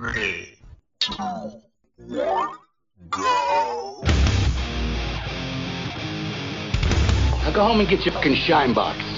Three, two, one, go. Now go home and get your fucking shine box.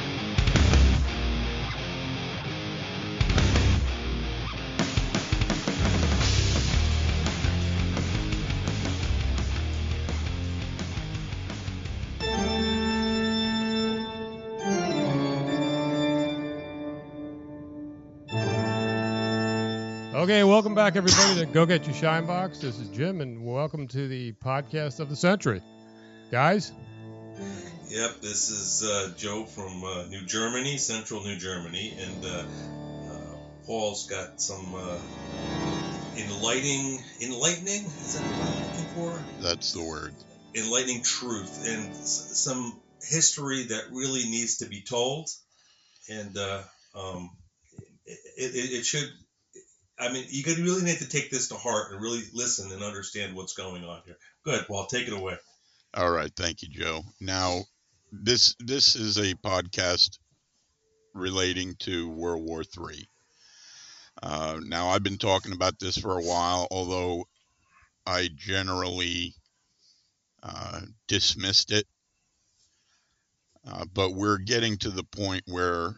Okay, welcome back everybody to Go Get Your Shine Box. This is Jim, and welcome to the podcast of the century, guys. Yep, this is uh, Joe from uh, New Germany, central New Germany, and uh, uh, Paul's got some uh, enlightening, enlightening. Is that what I'm looking for? That's the word. Enlightening truth and s- some history that really needs to be told, and uh, um, it, it, it should. I mean, you could really need to take this to heart and really listen and understand what's going on here. Good, Paul, take it away. All right, thank you, Joe. Now, this this is a podcast relating to World War III. Uh, now, I've been talking about this for a while, although I generally uh, dismissed it. Uh, but we're getting to the point where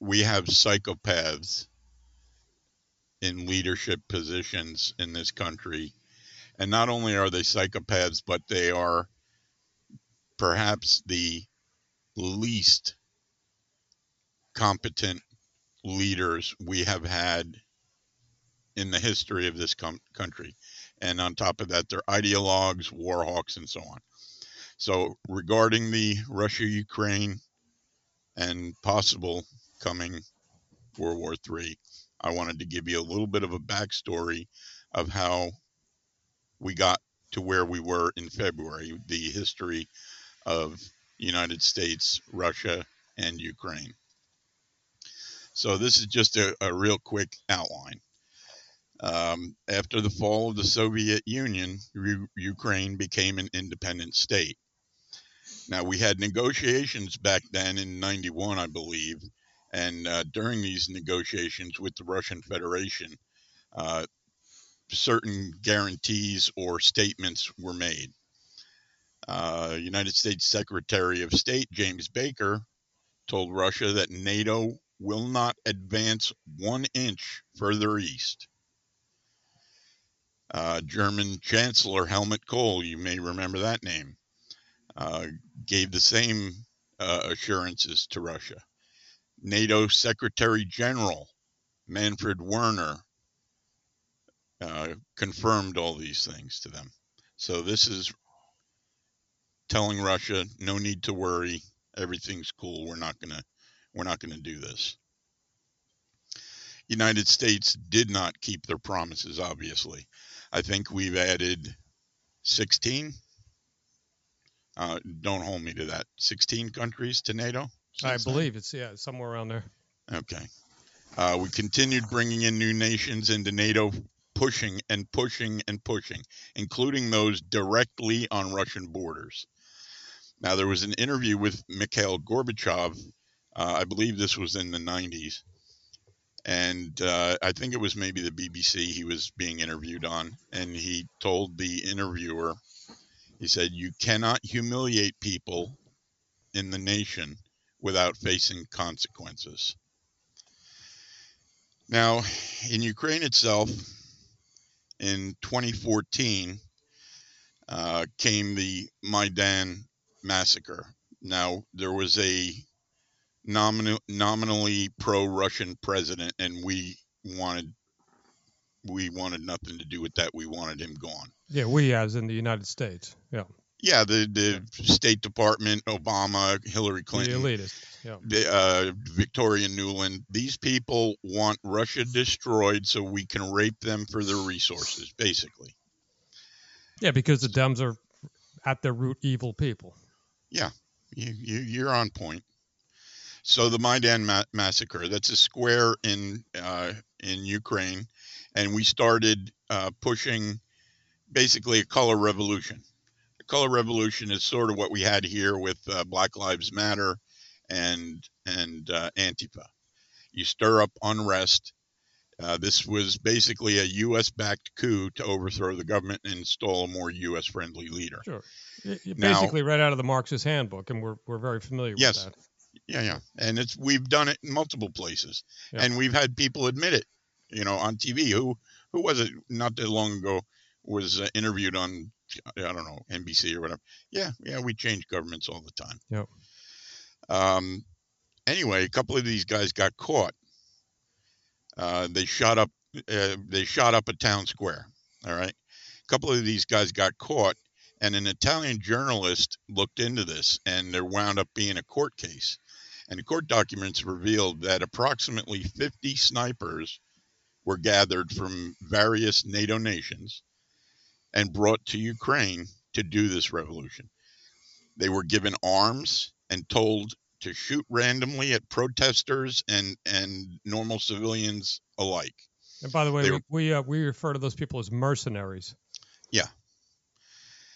we have psychopaths in leadership positions in this country and not only are they psychopaths, but they are perhaps the least competent leaders we have had in the history of this com- country. And on top of that, they're ideologues, war hawks, and so on. So, regarding the Russia Ukraine and possible coming World War III, I wanted to give you a little bit of a backstory of how we got to where we were in February, the history of United States, Russia, and Ukraine. So this is just a, a real quick outline. Um, after the fall of the Soviet Union, Ukraine became an independent state. Now we had negotiations back then in '91, I believe, and uh, during these negotiations with the Russian Federation, uh, certain guarantees or statements were made. Uh, United States Secretary of State James Baker told Russia that NATO will not advance one inch further east. Uh, German Chancellor Helmut Kohl, you may remember that name, uh, gave the same uh, assurances to Russia. NATO Secretary General Manfred Wörner uh, confirmed all these things to them. So this is telling Russia, no need to worry, everything's cool. We're not gonna, we're not gonna do this. United States did not keep their promises. Obviously, I think we've added 16. Uh, don't hold me to that. 16 countries to NATO. I believe it's yeah somewhere around there. Okay. Uh, we continued bringing in new nations into NATO, pushing and pushing and pushing, including those directly on Russian borders. Now, there was an interview with Mikhail Gorbachev. Uh, I believe this was in the 90s. And uh, I think it was maybe the BBC he was being interviewed on. And he told the interviewer, he said, You cannot humiliate people in the nation without facing consequences. Now, in Ukraine itself, in 2014, uh, came the Maidan massacre. Now, there was a nominal, nominally pro-Russian president, and we wanted we wanted nothing to do with that. We wanted him gone. Yeah, we as in the United States. Yeah, Yeah, the the State Department, Obama, Hillary the Clinton, elitist. Yeah, the, uh, Victoria Nuland. These people want Russia destroyed so we can rape them for their resources, basically. yeah, because the Dems are at their root evil people. Yeah, you, you, you're on point. So the Maidan ma- massacre, that's a square in uh, in Ukraine, and we started uh, pushing basically a color revolution. The color revolution is sort of what we had here with uh, Black Lives Matter and and uh, Antifa. You stir up unrest, Uh, this was basically a U.S. backed coup to overthrow the government and install a more U.S. friendly leader. Sure. Y- y- Now- Basically, right out of the Marxist handbook, and we're, we're very familiar Yes. with that. Yeah, yeah, and it's we've done it in multiple places, Yeah. and we've had people admit it. You know, on TV. Who who was it? Not that long ago, was uh, interviewed on I don't know NBC or whatever. Yeah, yeah, we change governments all the time. Yep. Um. Anyway, a couple of these guys got caught. Uh, they shot up. Uh, they shot up a town square. All right. A couple of these guys got caught, and an Italian journalist looked into this, and there wound up being a court case. And the court documents revealed that approximately 50 snipers were gathered from various NATO nations and brought to Ukraine to do this revolution. They were given arms and told to shoot randomly at protesters and, and normal civilians alike. And by the way, They we were- we, uh, we refer to those people as mercenaries. Yeah.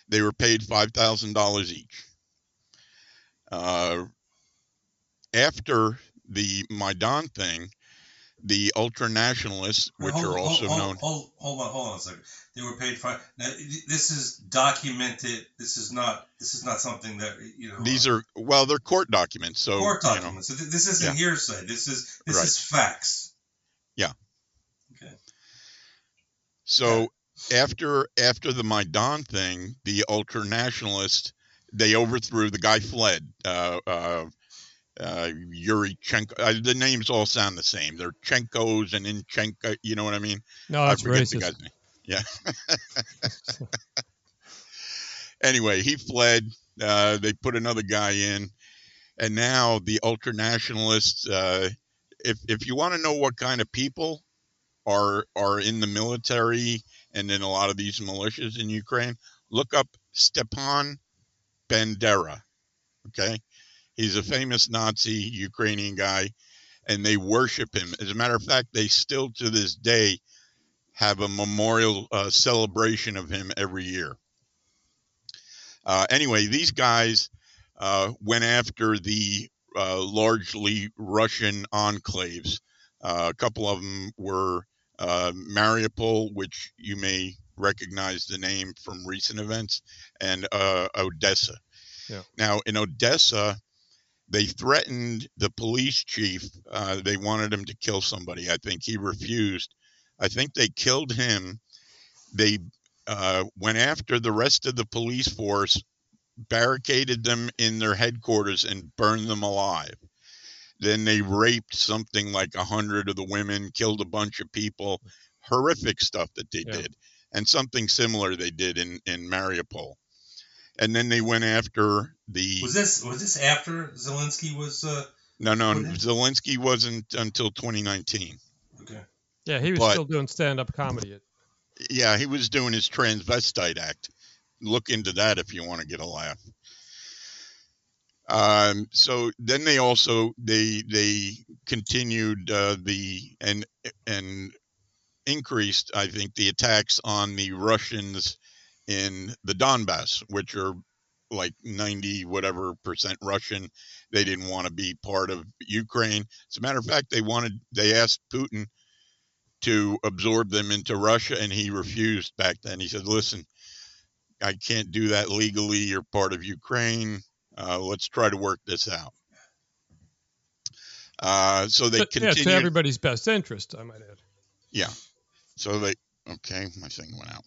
They were paid five thousand dollars each. Uh, after the Maidan thing, the ultra nationalists, which Hold- are also hold, known, Hold, hold on, hold on a second. They were paid five. Now, this is documented. This is not. This is not something that you know. these are well, they're court documents, so court you know, documents. So this isn't Yeah. hearsay. This is this Right. is facts. Yeah. Okay. So after after the Maidan thing, the ultra nationalists they overthrew the guy fled. Uh, uh, uh, Yuri Chenko. Uh, the names all sound the same. They're Chenkos and Inchenko. You know what I mean? No, that's I racist. guy's name. Yeah. anyway, he fled. Uh, they put another guy in, and now the ultra nationalists. Uh, if if you want to know what kind of people are are in the military and in a lot of these militias in Ukraine, look up Stepan Bandera. Okay, he's a famous Nazi Ukrainian guy, and they worship him. As a matter of fact, they still to this day have a memorial uh, celebration of him every year. Uh, anyway, these guys uh, went after the uh, largely Russian enclaves. Uh, a couple of them were uh, Mariupol, which you may recognize the name from recent events, and uh, Odessa. Yeah. Now, in Odessa, they threatened the police chief. Uh, they wanted him to kill somebody. I think he refused. I think they killed him. They uh, went after the rest of the police force, barricaded them in their headquarters, and burned them alive. Then they raped something like a hundred of the women, killed a bunch of people. Horrific stuff that they Yeah. did, and something similar they did in in Mariupol. And then they went after the Was this was this after Zelensky was? Uh, no no Okay. Zelensky wasn't until 2019. okay. Yeah, he was But- still doing stand-up comedy. Yeah, he was doing his transvestite act. Look into that if you want to get a laugh. Um, so then they also they they continued uh, the and and increased I think the attacks on the Russians in the Donbass, which are like 90 whatever percent Russian. They didn't want to be part of Ukraine. As a matter of fact, they wanted they asked Putin to absorb them into Russia, and he refused back then. He said, "Listen, I can't do that legally. You're part of Ukraine. Uh, let's try to work this out." Uh, so they But, yeah, to everybody's best interest, I might add. Yeah. So they okay, my thing went out.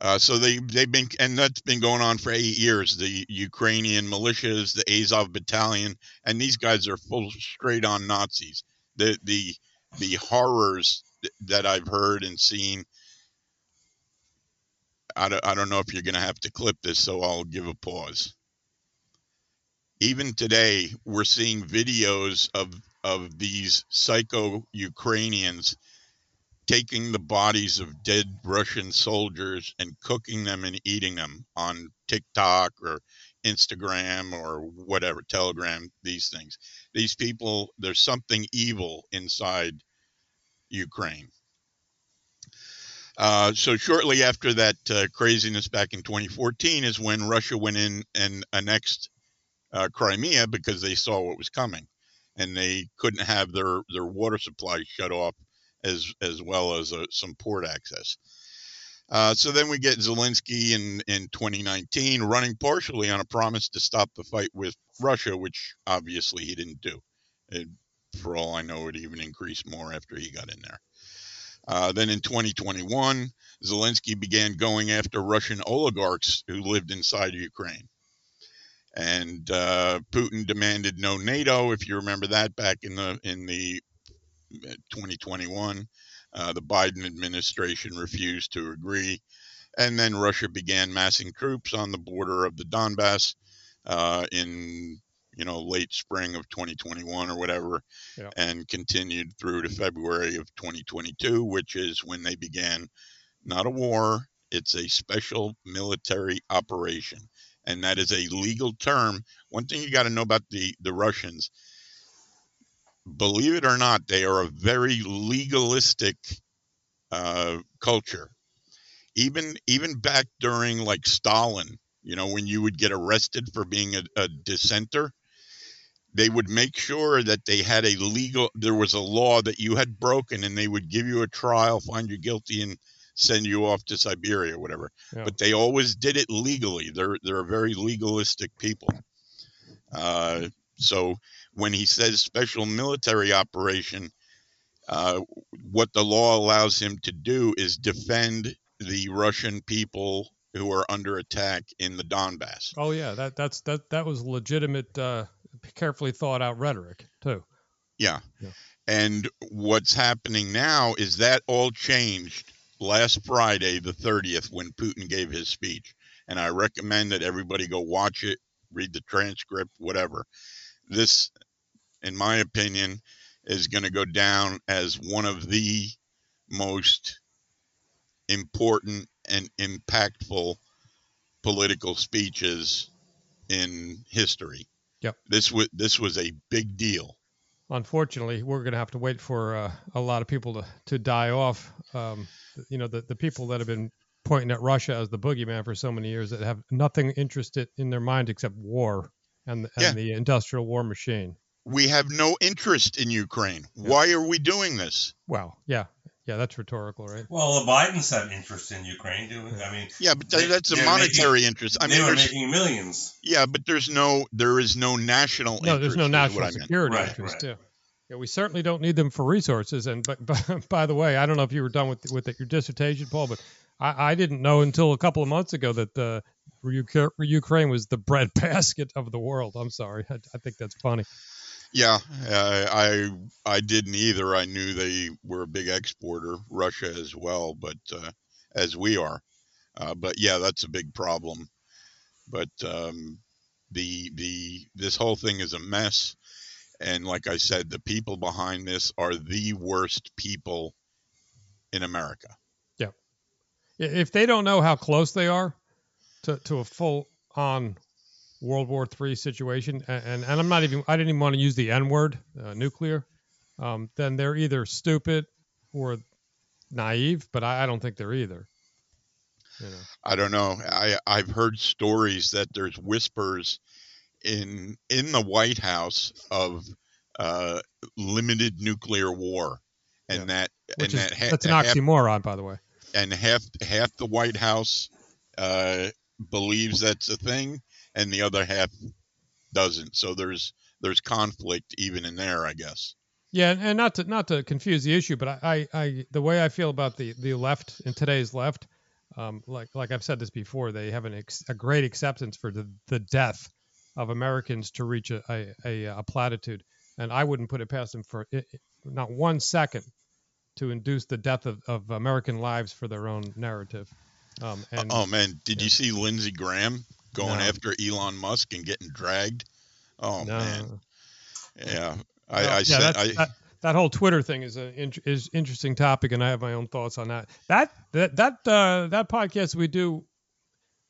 Uh, so they they've been and that's been going on for eight years. The Ukrainian militias, the Azov Battalion, and these guys are full straight on Nazis. The the the horrors that I've heard and seen. I don't, I don't know if you're going to have to clip this, so I'll give a pause. Even today, we're seeing videos of of these psycho Ukrainians taking the bodies of dead Russian soldiers and cooking them and eating them on TikTok or Instagram or whatever, Telegram, these things. These people, there's something evil inside Ukraine. Uh, so shortly after that uh, craziness back in 2014 is when Russia went in and annexed uh, Crimea because they saw what was coming, and they couldn't have their their water supply shut off as as well as uh, some port access. Uh, so then we get Zelensky in, in 2019 running partially on a promise to stop the fight with Russia, which obviously he didn't do. It, for all I know, it even increased more after he got in there. Uh, then in 2021, Zelensky began going after Russian oligarchs who lived inside Ukraine. And uh, Putin demanded no NATO. If you remember that back in the in the 2021, uh, the Biden administration refused to agree, and then Russia began massing troops on the border of the Donbass uh, in you know late spring of 2021 or whatever, Yeah. and continued through to February of 2022, which is when they began not a war, it's a special military operation. And that is a legal term. One thing you got to know about the, the Russians, believe it or not, they are a very legalistic uh, culture. Even even back during like Stalin, you know, when you would get arrested for being a, a dissenter, they would make sure that they had a legal there was a law that you had broken and they would give you a trial find you guilty and send you off to siberia or whatever Yeah. but they always did it legally they're they're a very legalistic people uh, so when he says special military operation uh, what the law allows him to do is defend the russian people who are under attack in the donbass Oh yeah, that that's that that was legitimate, uh, carefully thought out rhetoric too. Yeah. Yeah. And what's happening now is that all changed last Friday, the 30th, when Putin gave his speech. And I recommend that everybody go watch it, read the transcript, whatever. This, in my opinion, is going to go down as one of the most important and impactful political speeches in history. Yep. This was this was a big deal. Unfortunately, we're going to have to wait for uh, a lot of people to, to die off. Um, you know, the, the people that have been pointing at Russia as the boogeyman for so many years that have nothing interested in their mind except war and, and Yeah. the industrial war machine. We have no interest in Ukraine. Yeah. Why are we doing this? Well, yeah, yeah, that's rhetorical, right? Well, the Bidens have interest in Ukraine. Do I mean Yeah, but They- that's a they're monetary interest. I they mean, were there's, making millions. yeah, but there's no, there is no national. No, there's no interest, is what national security Right, interest. right. Yeah. Yeah, we certainly don't need them for resources. And but, but by the way, I don't know if you were done with with your dissertation, Paul, but I, I didn't know until a couple of months ago that Uk- Ukraine was the breadbasket of the world. I'm sorry, I, I think that's funny. Yeah, I I didn't either. I knew they were a big exporter, Russia as well, but uh, as we are. Uh, but yeah, that's a big problem. But um, the the this whole thing is a mess, and like I said, the people behind this are the worst people in America. Yeah, If they don't know how close they are to, to a full on World War III situation, and, and, and I'm not even, I didn't even want to use the N word, uh, nuclear, um, then they're either stupid or naive, but I, I don't think they're either. You know. I don't know. I I've heard stories that there's whispers in in the White House of uh, limited nuclear war, and that Which and is, that ha- that's an half, oxymoron, by the way. and half half the White House uh, believes that's a thing, and the other half doesn't. So there's there's conflict even in there, I guess. Yeah, and, not to not to confuse the issue, but I, I, I the way I feel about the the left in today's left, um, like like I've said this before, they have an ex, a great acceptance for the, the death of Americans to reach a, a, a, a platitude, and I wouldn't put it past them for it- not one second to induce the death of, of American lives for their own narrative. Um, and oh man, did yeah. you see Lindsey Graham going No. after Elon Musk and getting dragged? Oh no, man, yeah. I, I yeah, said I, that, that whole Twitter thing is an in, is interesting topic, and I have my own thoughts on that. That that that uh, that podcast we do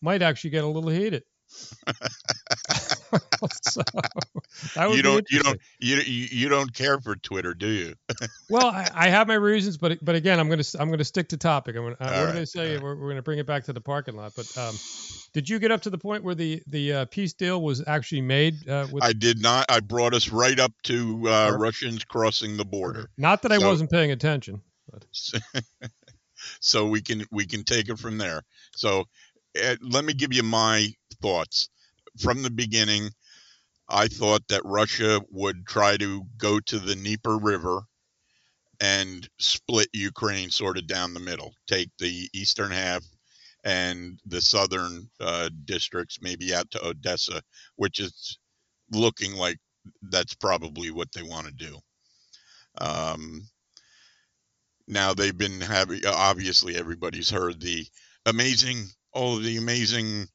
might actually get a little heated. so, you don't you don't you, you don't care for Twitter, do you? Well, I, I have my reasons, but but again, I'm gonna I'm gonna stick to topic. I'm gonna, uh, what right, did I say? right. We're, we're gonna bring it back to the parking lot. But um, did you get up to the point where the the uh, peace deal was actually made? Uh, with I did not. I brought us right up to uh, Perfect. Russians crossing the border. not that I wasn't paying attention. but so we can we can take it from there. So uh, let me give you my thoughts from the beginning. I thought that Russia would try to go to the Dnieper River and split Ukraine sort of down the middle, take the eastern half and the southern uh, districts, maybe out to Odessa, which is looking like that's probably what they want to do. Um, now they've been having, obviously, everybody's heard the amazing, oh, the amazing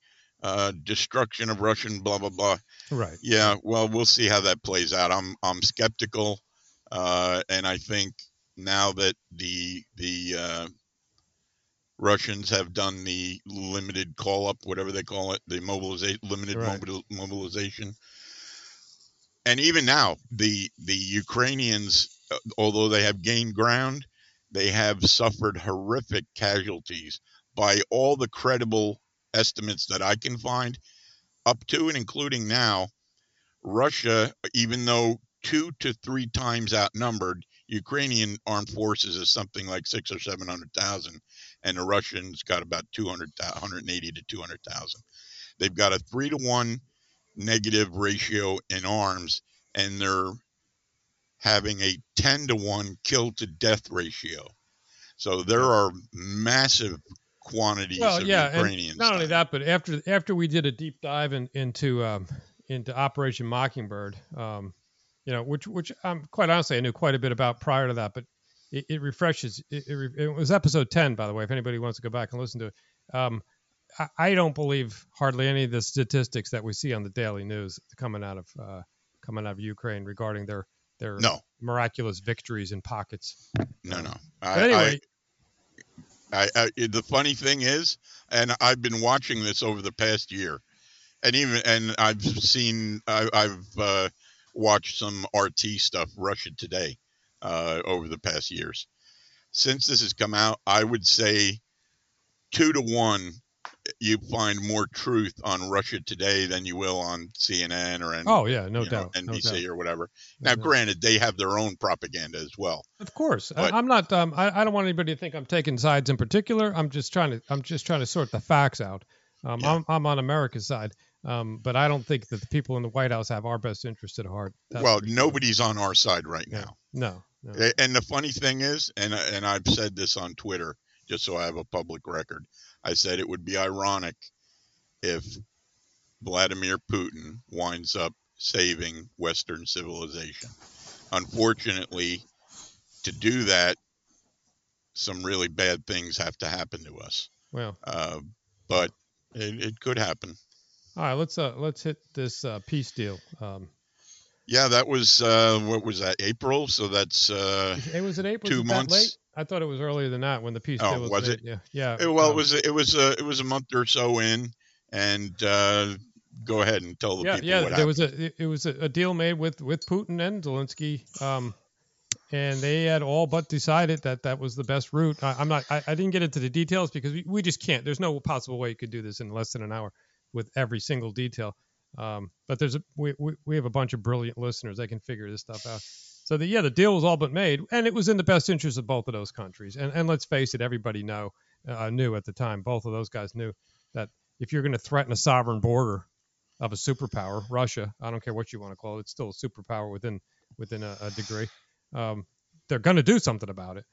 uh, destruction of Russian, blah blah blah. right. Yeah, well, we'll see how that plays out. I'm I'm skeptical, uh, and I think now that the the uh, Russians have done the limited call up, whatever they call it, the mobilization, limited Right. mobil- mobilization, and even now the the Ukrainians, uh, although they have gained ground, they have suffered horrific casualties by all the credible estimates that I can find, up to and including now. Russia, even though two to three times outnumbered, Ukrainian armed forces is something like six or seven hundred thousand, and the Russians got about 200, 180 to two hundred thousand. They've got a three to one negative ratio in arms, and they're having a ten to one kill to death ratio. So there are massive quantities Well, of yeah, Ukrainians. and not only that, but after after we did a deep dive in, into um, into Operation Mockingbird, um, you know, which which um, quite honestly I knew quite a bit about prior to that, but it, it refreshes. It, it, it was episode ten, by the way. If anybody wants to go back and listen to it, um, I, I don't believe hardly any of the statistics that we see on the daily news coming out of uh, coming out of Ukraine regarding their their No. miraculous victories in pockets. No, no. I, anyway, I, I, I, the funny thing is, and I've been watching this over the past year, and even and I've seen I, I've uh, watched some RT stuff, Russia Today, uh, over the past years. Since this has come out, I would say two to one, you find more truth on Russia Today than you will on CNN or N- oh yeah, no you know, doubt, no NBC doubt. or whatever. No Now, doubt. granted, they have their own propaganda as well. Of course, But- I, I'm not. Um, I, I don't want anybody to think I'm taking sides in particular. I'm just trying to. I'm just trying to sort the facts out. Um, Yeah. I'm, I'm on America's side, um, but I don't think that the people in the White House have our best interest at heart. That's well, nobody's on our side right Yeah. now. No, no. And the funny thing is, and and I've said this on Twitter just so I have a public record. I said it would be ironic if Vladimir Putin winds up saving Western civilization. Unfortunately, to do that, some really bad things have to happen to us. Well, Uh, but it, it could happen. all right. Let's uh let's hit this uh, peace deal. Um, Yeah, that was uh, what was that? April. So that's uh, it was it April. two months. I thought it was earlier than that when the peace Oh, deal was. was it? Yeah. Yeah. Eh, Well, um, it was it was a it was a month or so in, and uh, go ahead and tell the yeah, people yeah. what there happened. was a it- it was a, deal made with with Putin and Zelensky, um, and they had all but decided that that was the best route. I, I'm not. I, I didn't get into the details because we, we just can't. There's no possible way you could do this in less than an hour with every single detail. Um, but there's a we, we we have a bunch of brilliant listeners. They can figure this stuff out. So the, yeah, the deal was all but made, and it was in the best interest of both of those countries. And and let's face it, everybody know uh, knew at the time. Both of those guys knew that if you're going to threaten a sovereign border of a superpower, Russia, I don't care what you want to call it, it's still a superpower within within a, a degree. Um, they're going to do something about it.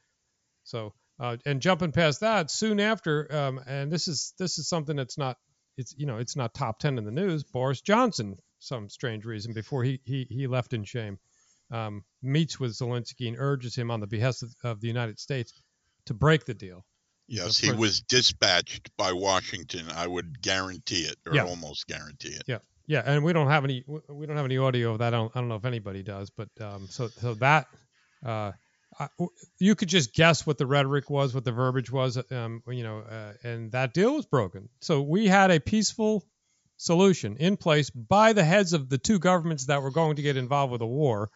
So uh, and jumping past that, soon after, um, and this is this is something that's not it's you know it's not top ten in the news. Boris Johnson, some strange reason, before he he he left in shame, um, meets with Zelensky and urges him on the behest of, of the United States to break the deal. yes, he was dispatched by Washington. I would guarantee it, or Yeah. almost guarantee it. Yeah, and we don't have any we don't have any audio of that. I don't, I don't know if anybody does, but um, so so that uh, I, you could just guess what the rhetoric was, what the verbiage was, um, you know, uh, and that deal was broken. So we had a peaceful solution in place by the heads of the two governments that were going to get involved with a war.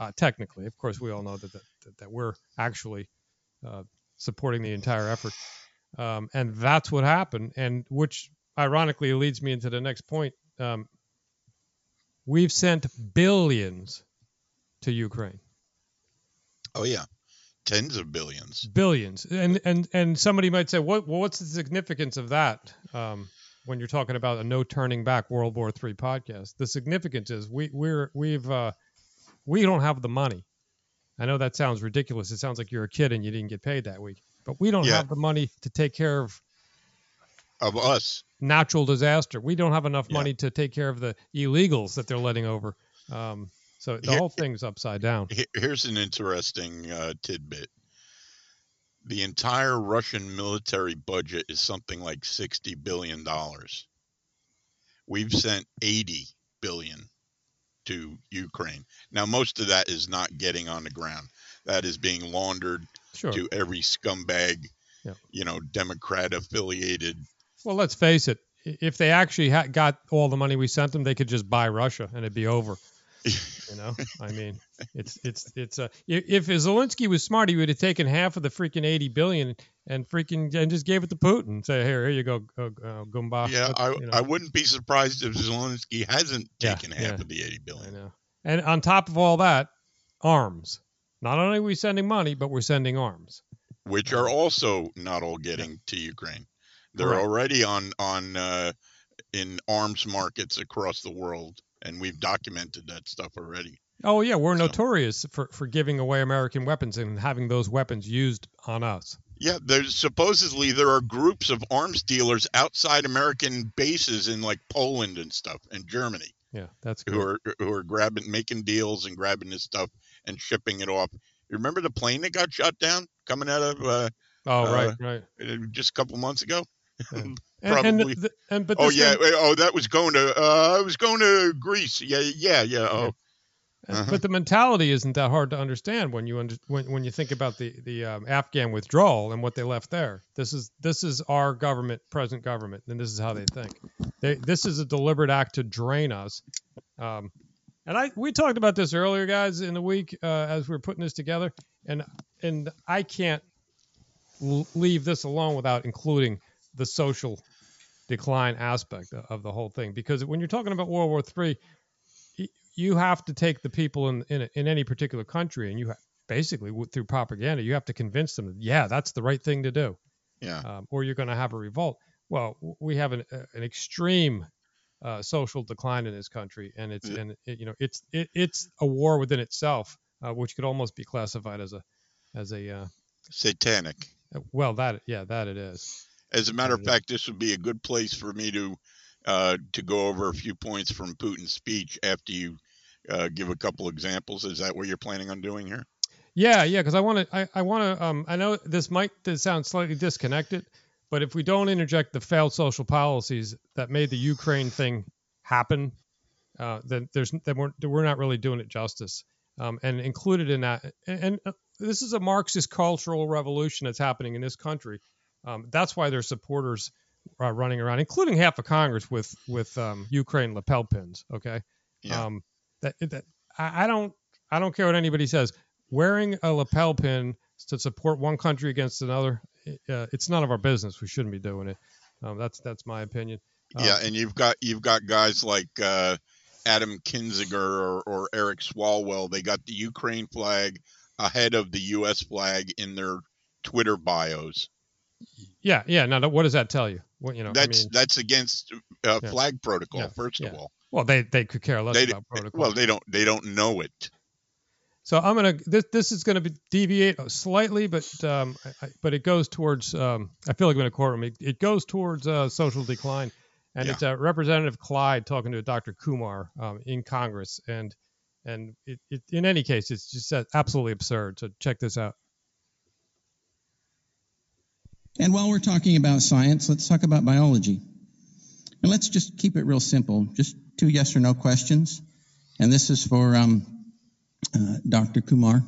Uh, technically, of course, we all know that that, that, we're actually uh, supporting the entire effort, um, and that's what happened. And which ironically leads me into the next point. Um, we've sent billions to Ukraine. Oh yeah, tens of billions. billions and and and somebody might say what well, what's the significance of that um, when you're talking about a no turning back world war three podcast the significance is we we're we've uh, we don't have the money i know that sounds ridiculous it sounds like you're a kid and you didn't get paid that week but we don't Yeah. have the money to take care of Of us, natural disaster we don't have enough Yeah. money to take care of the illegals that they're letting over um, so the Here- whole thing's upside down here's an interesting uh, tidbit. The entire Russian military budget is something like sixty billion dollars. We've sent eighty billion to Ukraine. Now, most of that is not getting on the ground. That is being laundered sure to every scumbag, Yeah. you know, Democrat affiliated. Well, let's face it. If they actually ha- got all the money we sent them, they could just buy Russia and it'd be over. You know, I mean, it's it's it's uh, i- if Zelensky was smart, he would have taken half of the freaking eighty billion and freaking and just gave it to Putin. And Say, here, here you go, uh, uh, Gumba. yeah, I, you know. I wouldn't be surprised if Zelensky hasn't Yeah, taken half yeah. of the eighty billion. I know. And on top of all that, arms. Not only are we sending money, but we're sending arms. which are also not all getting to Ukraine. They're Correct. already on on uh, in arms markets across the world, and we've documented that stuff already. Oh yeah, we're So- notorious for for giving away American weapons and having those weapons used on us. Yeah, there's supposedly there are groups of arms dealers outside American bases in like Poland and stuff and Germany Yeah, that's good. who are who are grabbing making deals and grabbing this stuff and shipping it off. You remember the plane that got shot down coming out of uh, oh uh, right, right. uh, just a couple months ago? And, and, Probably. the, and but Oh yeah, thing- oh that was going to uh, I was going to Greece. Yeah, yeah, yeah. Oh, Uh-huh. But the mentality isn't that hard to understand when you under, when when you think about the the um, Afghan withdrawal and what they left there. This is this is our government, present government, and this is how they think. They, this is a deliberate act to drain us. Um, and I we talked about this earlier, guys, in the week uh, as we were putting this together, and and I can't leave this alone without including the social decline aspect of the whole thing because when you're talking about World War Three you have to take the people in in, in any particular country, and you ha- basically through propaganda, you have to convince them that yeah, that's the right thing to do, yeah. um, or you're going to have a revolt. Well, we have an, uh, an extreme uh, social decline in this country, and it's Yeah. and it, you know it's it, it's a war within itself, uh, which could almost be classified as a as a uh, Satanic. well that yeah that it is. As a matter of fact, this would be a good place for me to uh, to go over a few points from Putin's speech after you uh, give a couple examples. Is that what you're planning on doing here? Yeah, yeah, because I want to. I, I want to. Um, I know this might this sound slightly disconnected, but if we don't interject the failed social policies that made the Ukraine thing happen, uh, then there's then we're we're not really doing it justice. Um, and included in that, and, and uh, this is a Marxist cultural revolution that's happening in this country. Um, that's why their supporters are running around, including half of Congress with with um, Ukraine lapel pins. Okay, Yeah. um, that, that I, I don't I don't care what anybody says. Wearing a lapel pin to support one country against another, uh, it's none of our business. We shouldn't be doing it. Um, that's that's my opinion. Uh, yeah, and you've got you've got guys like uh, Adam Kinzinger or, or Eric Swalwell. They got the Ukraine flag ahead of the U.S. flag in their Twitter bios. Yeah, yeah. Now, what does that tell you? What you know? That's I mean, that's against uh, Yeah. flag protocol. Yeah, First of all, well, they they could care less they about protocol. well they don't they don't know it. So I'm gonna this this is gonna be deviate slightly, but um, I, but it goes towards um, I feel like I'm in a courtroom. It, it goes towards uh, social decline, and Yeah. it's uh, Representative Clyde talking to Dr. Kumar um, in Congress, and and it, it, in any case, it's just uh, absolutely absurd. So check this out. And while we're talking about science, let's talk about biology. And let's just keep it real simple. Just two yes or no questions. And this is for um, uh, Dr. Kumar.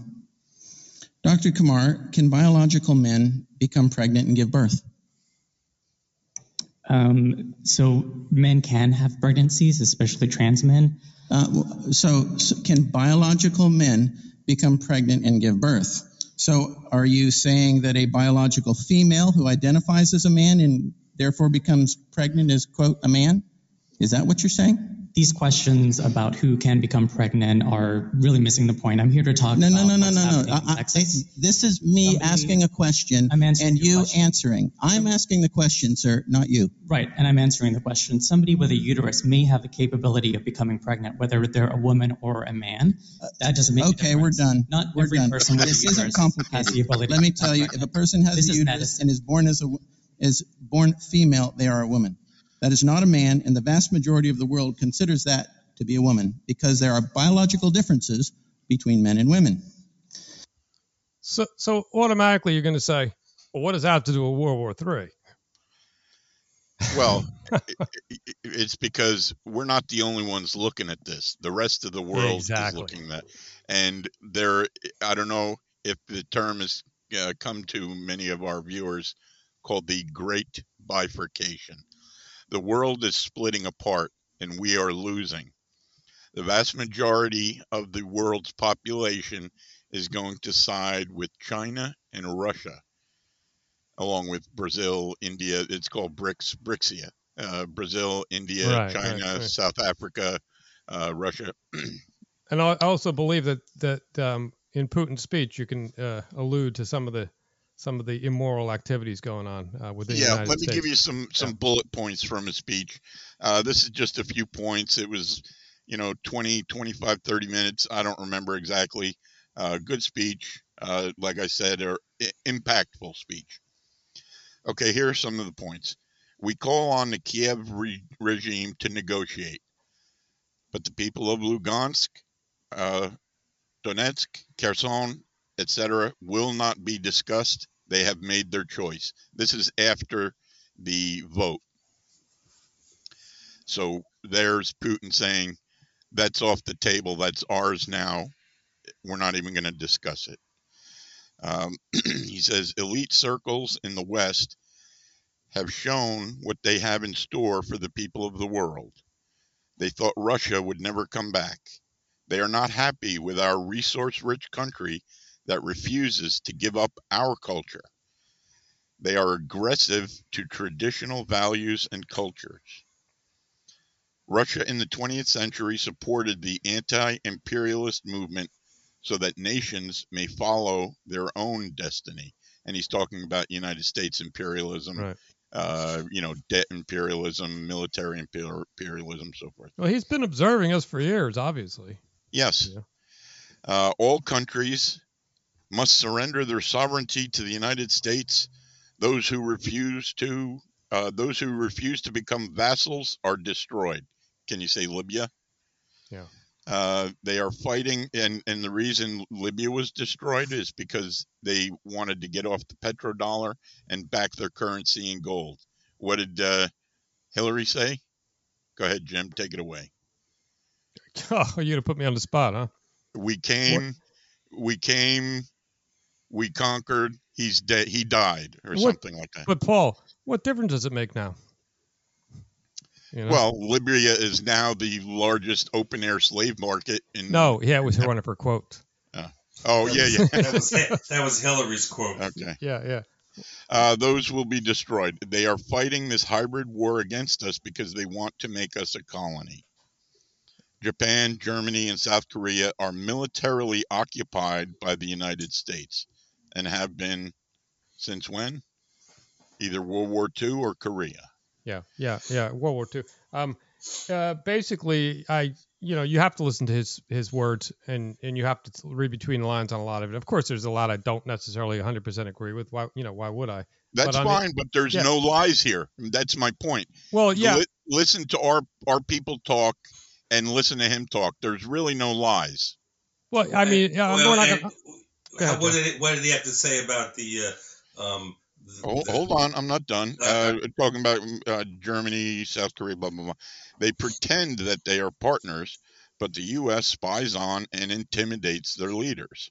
Dr. Kumar, can biological men become pregnant and give birth? Um, so men can have pregnancies, especially trans men. Uh, so, so, can biological men become pregnant and give birth? So, are you saying that a biological female who identifies as a man and therefore becomes pregnant is, quote, a man? Is that what you're saying? These questions about who can become pregnant are really missing the point. I'm here to talk No, about no, no, no, no, no. I- I- this is me Somebody- asking a question and you question. answering. I'm asking the question, sir, not you. Right, and I'm answering the question. Somebody with a uterus may have the capability of becoming pregnant, whether they're a woman or a man. That doesn't make Okay, we're done. Not We're every done. person with This a isn't uterus has the ability Let me tell you, if a person has This a uterus medicine. and is born as a is born female, they are a woman. That is not a man, and the vast majority of the world considers that to be a woman because there are biological differences between men and women. So, so automatically you're going to say, well, what does that have to do with World War Three? Well, i- i- i- it's because we're not the only ones looking at this. The rest of the world Exactly. is looking at, and there. I don't know if the term has uh, come to many of our viewers, called the Great Bifurcation. The world is splitting apart, and we are losing. The vast majority of the world's population is going to side with China and Russia along with Brazil, India. It's called BRICS, BRICSia. Uh, Brazil, India, Right, right, China, right. South Africa, uh, Russia. And I I also believe that that um, in Putin's speech you can uh, allude to some of the some of the immoral activities going on uh, within the yeah, United let me States. give you some some Yeah. bullet points from his speech. Uh, this is just a few points. It was, you know, 20, 25, 30 minutes. I don't remember exactly. Uh, good speech. Uh, like I said, or impactful speech. Okay, here are some of the points. We call on the Kiev re- regime to negotiate, but the people of Lugansk, uh, Donetsk, Kherson, etc., will not be discussed. They have made their choice. This is after the vote. So there's Putin saying, that's off the table. That's ours now. We're not even going to discuss it. Um, he says, elite circles in the West have shown what they have in store for the people of the world. They thought Russia would never come back. They are not happy with our resource rich country that refuses to give up our culture. They are aggressive to traditional values and cultures. Russia in the 20th century supported the anti imperialist movement so that nations may follow their own destiny. And he's talking about United States imperialism, Right. uh, you know, debt imperialism, military imperialism, so forth. Well, he's been observing us for years, obviously. Yes. Yeah. Uh, all countries must surrender their sovereignty to the United States. Those who refuse to, uh, those who refuse to become vassals are destroyed. Can you say Libya? Yeah. Uh, they are fighting, and, and the reason Libya was destroyed is because they wanted to get off the petrodollar and back their currency in gold. What did uh, Hillary say? Go ahead, Jim. Take it away. Oh, you're gonna put me on the spot, huh? we came we came we conquered he's dead he died or What- something like that But Paul, what difference does it make now? You know? well libya is now the largest open air slave market in no, yeah, it was one of her running for quote. oh yeah yeah That was that was Hillary's quote. okay Yeah, yeah. uh, those will be destroyed they are fighting this hybrid war against us because they want to make us a colony japan germany and south korea are militarily occupied by the united states and have been since when either world war ii or korea Yeah, yeah, yeah. World War II. Um, uh, basically, I, you know, you have to listen to his his words, and and you have to read between the lines on a lot of it. Of course, there's a lot I don't necessarily 100% agree with. Why, you know, why would I? That's But on the- fine, but there's yeah. no lies here. That's my point. Well, yeah, Li- listen to our our people talk and listen to him talk. There's really no lies. well, I mean, yeah, Well, we're and gonna, Go ahead, what did it, what did he have to say about the uh, um? the- Hold, the- hold on, I'm not done. Uh, Uh, talking about uh, Germany, South Korea, blah blah blah. They pretend that they are partners, but the U.S. spies on and intimidates their leaders.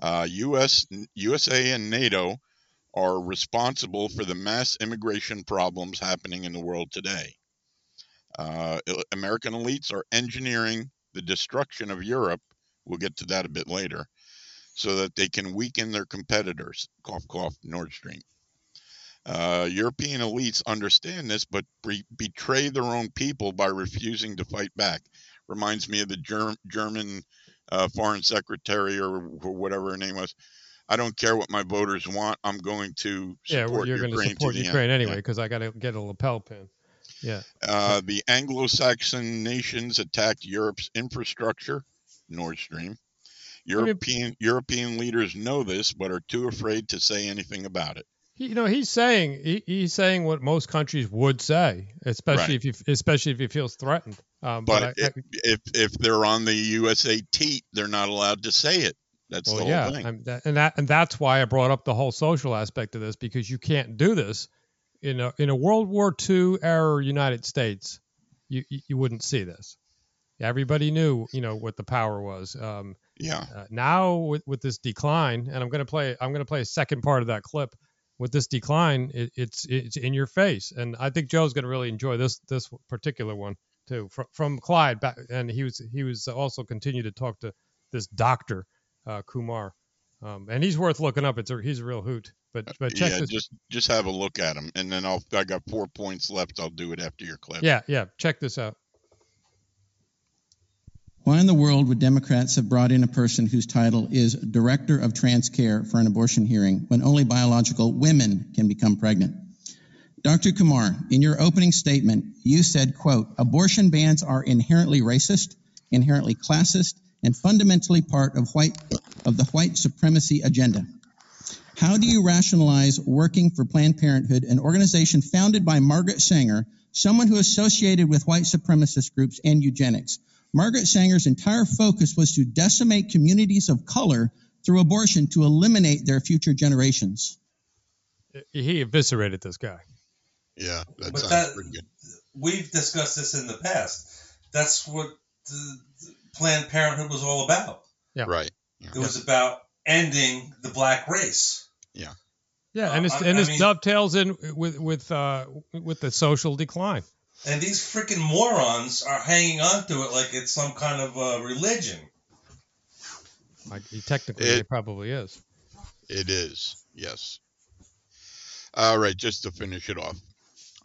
Uh, U.S. USA and NATO are responsible for the mass immigration problems happening in the world today. Uh, American elites are engineering the destruction of Europe. We'll get to that a bit later, so that they can weaken their competitors. Cough, cough. Nord Stream. Uh, European elites understand this, but be- betray their own people by refusing to fight back. Reminds me of the Germ- German uh, foreign secretary or wh- whatever her name was. I don't care what my voters want. I'm going to Yeah, well, support you're going to support to the Ukraine end. anyway Yeah. because I got to get a lapel pin. Yeah. Uh, the Anglo-Saxon nations attacked Europe's infrastructure, Nord Stream. European European leaders know this, but are too afraid to say anything about it. You know, he's saying he, he's saying what most countries would say, especially if he especially if he feels threatened. Um, But, I- I- if, if they're on the USA teat, they're not allowed to say it. That's Well, the whole yeah, thing. That, and that and that's why I brought up the whole social aspect of this because you can't do this in a in a World War II era United States. You you, you wouldn't see this. Everybody knew you know what the power was. Um, yeah. uh, now with with this decline, and I'm gonna play I'm gonna play a second part of that clip. With this decline, it, it's it's in your face, and I think Joe's gonna really enjoy this this particular one too. From from Clyde back, and he was he was also continued to talk to this doctor uh, Kumar, um, and he's worth looking up. It's a, he's a real hoot. But but check yeah, this. just just have a look at them, and then I'll I got four points left. I'll do it after your clip. yeah yeah check this out. Why in the world would Democrats have brought in a person whose title is Director of Trans Care for an abortion hearing when only biological women can become pregnant? Dr. Kumar, in your opening statement, you said, quote, abortion bans are inherently racist, inherently classist, and fundamentally part of white of the white supremacy agenda. How do you rationalize working for Planned Parenthood, an organization founded by Margaret Sanger, someone who associated with white supremacist groups and eugenics? Margaret Sanger's entire focus was to decimate communities of color through abortion to eliminate their future generations. He eviscerated this guy. Yeah, that But sounds that- pretty good. We've discussed this in the past. That's what the, the Planned Parenthood was all about. Yeah. Right. It was about ending the black race. Yeah, Yeah, and Uh, it's I- and I this dovetails in with with uh, with the social decline. And these freaking morons are hanging on to it like it's some kind of uh, religion. Like technically It- it probably is. It is, yes. All right, just to finish it off,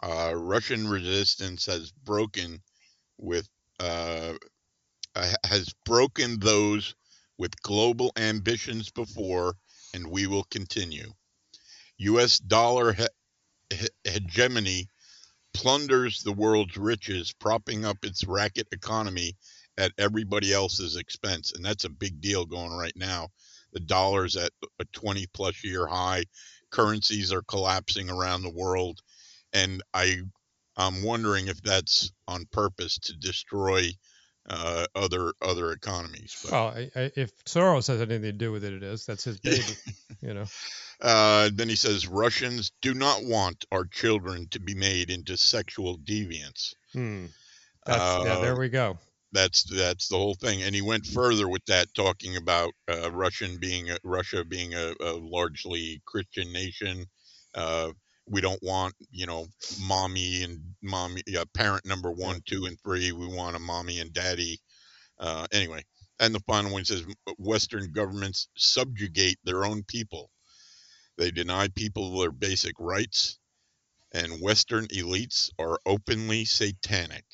uh, Russian resistance has broken with uh, uh, has broken those with global ambitions before, and we will continue. U.S. dollar he- he- hegemony plunders the world's riches, propping up its racket economy at everybody else's expense, and that's a big deal going right now. The dollar's at a 20 plus year high. Currencies are collapsing around the world, and I I'm wondering if that's on purpose to destroy uh, other other economies. But, Well, I, I, if Soros has anything to do with it, it is. That's his baby. you know. Uh, then he says Russians do not want our children to be made into sexual deviants. Hmm. That's, yeah, there Uh, we go. that's that's the whole thing. And he went further with that talking about uh, russian being a, russia being a, a largely christian nation. Uh, we don't want you know mommy and mommy parent number one two and three. We want a mommy and daddy. Uh, anyway. And the final one says western governments subjugate their own people they deny people their basic rights and western elites are openly satanic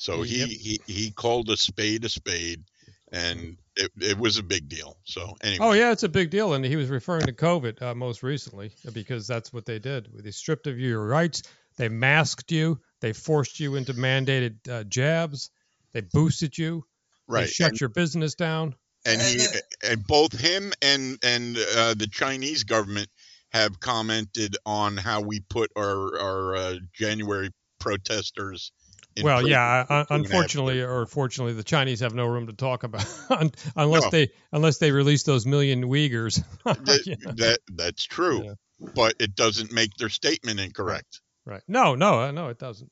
so he, Yep. he he called a spade a spade, and it, it was a big deal. So anyway, Oh yeah, it's a big deal, and he was referring to COVID uh, most recently because that's what they did. They stripped of you your rights. They masked you. They forced you into mandated uh, jabs. They boosted you. They right, shut and, your business down. And he And and both him and and uh, the Chinese government have commented on how we put our our uh, January protesters. In Well, yeah. for Uh, two and a half unfortunately, or fortunately, the Chinese have no room to talk about unless No. they unless they release those million Uyghurs. that, Yeah, that that's true, Yeah. but it doesn't make their statement incorrect. right. No, no, uh, no, it doesn't.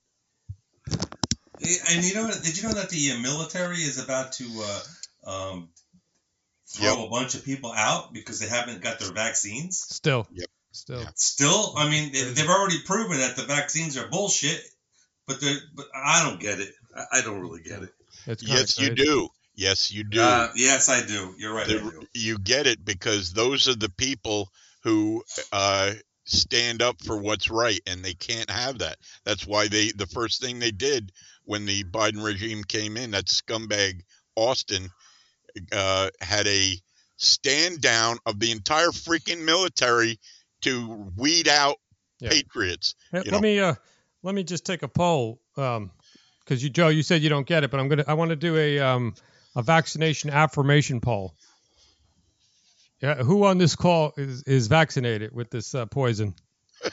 And you know, did you know that the uh, military is about to uh, um, throw Yep. a bunch of people out because they haven't got their vaccines? Still. Yep. Still. Yeah. Still, I mean, they- they've already proven that the vaccines are bullshit. But they but I don't get it. I, I don't really get it. It's kinda Yes, you do. Yes, you do. Uh, yes, I do. You're right. I the, do. you get it because those are the people who uh, stand up for what's right, and they can't have that. That's why they the first thing they did when the Biden regime came in, that scumbag Austin uh, had a stand down of the entire freaking military to weed out Yeah. patriots. Hey, let know. me uh, let me just take a poll, um, because you, Joe, you said you don't get it, but I'm gonna, I want to do a um, a vaccination affirmation poll. Yeah, who on this call is is vaccinated with this uh, poison?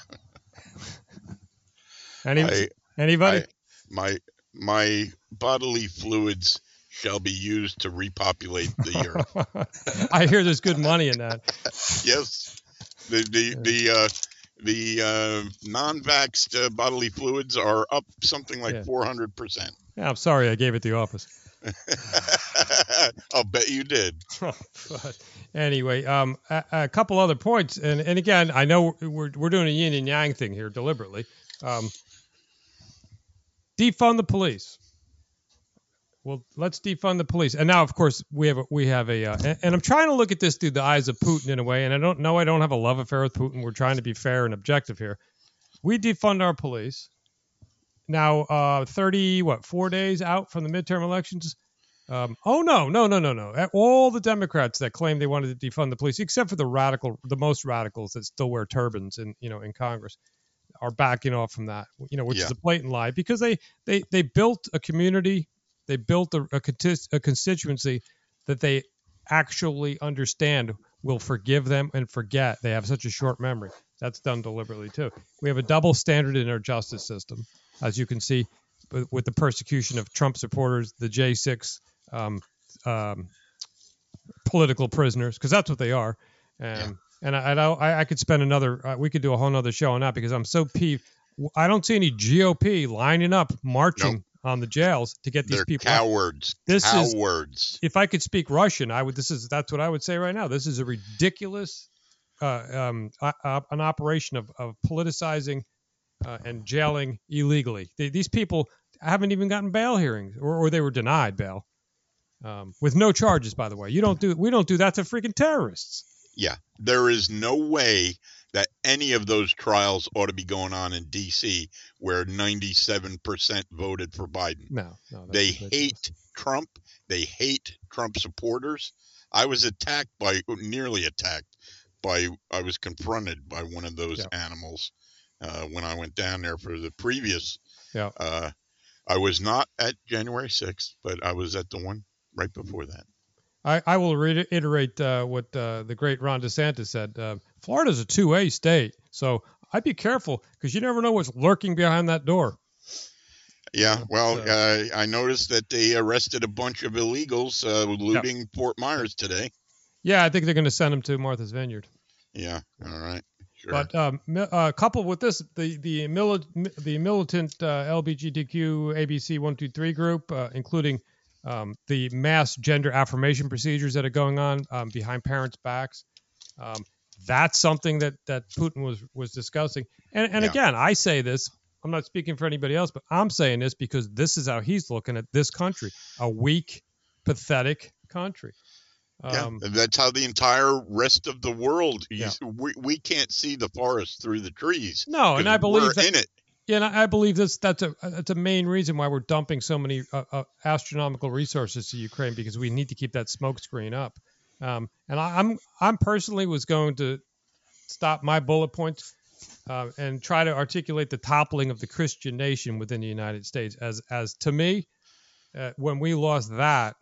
Any, I- anybody? I- my my bodily fluids shall be used to repopulate the earth. I hear there's good money in that. yes, the the the uh, the uh, non-vaxxed uh, bodily fluids are up something like four hundred percent. Yeah, I'm sorry I gave it the office. I'll bet you did. but anyway, um, a, a couple other points, and, and again, I know we're we're doing a yin and yang thing here deliberately. Um, defund the police. Well, let's defund the police. And now, of course, we have a, we have a, uh, and, and I'm trying to look at this through the eyes of Putin in a way. And I don't know, I don't have a love affair with Putin. We're trying to be fair and objective here. We defund our police. Now, uh, 30 what four days out from the midterm elections. Um, oh no, no, no, no, no! All the Democrats that claim they wanted to defund the police, except for the radical, the most radicals that still wear turbans in, you know, in Congress, are backing off from that. You know, which is a blatant lie because they they they built a community, they built a, a, a constituency that they actually understand will forgive them and forget. They have such a short memory. That's done deliberately too. We have a double standard in our justice system, as you can see with, with the persecution of Trump supporters, the J6 um, um, political prisoners, because that's what they are. Um, And I, I, I, could spend another, uh, we could do a whole nother show on that because I'm so peeved. I don't see any GOP lining up, marching on the jails to get these They're people. out. cowards. This is- cowards. If I could speak Russian, I would. This is that's what I would say right now. This is a ridiculous, uh, um, uh, an operation of, of politicizing uh, and jailing illegally. They, these people haven't even gotten bail hearings, or, or they were denied bail um, with no charges. By the way, you don't do we don't do that to freaking terrorists. Yeah, there is no way that any of those trials ought to be going on in D.C., where 97% voted for Biden. No, no. They hate Trump. They hate Trump supporters. I was attacked by, nearly attacked by, I was confronted by one of those Yeah. animals uh, when I went down there for the previous. Yeah. Uh, I was not at January 6th, but I was at the one right before that. I, I will reiterate uh, what uh, the great Ron DeSantis said. Florida's a 2A state, so I'd be careful because you never know what's lurking behind that door. Yeah, well, so- uh, I noticed that they arrested a bunch of illegals uh, looting Fort Myers today. Yeah, I think they're going to send them to Martha's Vineyard. Yeah, all right, sure. But um, uh, coupled with this, the the, mili- the militant uh, LGBTQ ABC one two three group, uh, including um, the mass gender affirmation procedures that are going on um, behind parents' backs, um, that's something that that Putin was was discussing. And and Yeah. again, I say this. I'm not speaking for anybody else, but I'm saying this because this is how he's looking at this country, a weak, pathetic country. yeah, Um, that's how the entire rest of the world. Yeah. We, we can't see the forest through the trees. no, and I believe that, in it. Yeah, and I I believe this. That's a that's a main reason why we're dumping so many uh, uh, astronomical resources to Ukraine because we need to keep that smoke screen up. Um, and I, I'm I'm personally was going to stop my bullet points uh, and try to articulate the toppling of the Christian nation within the United States as as to me, uh, when we lost that,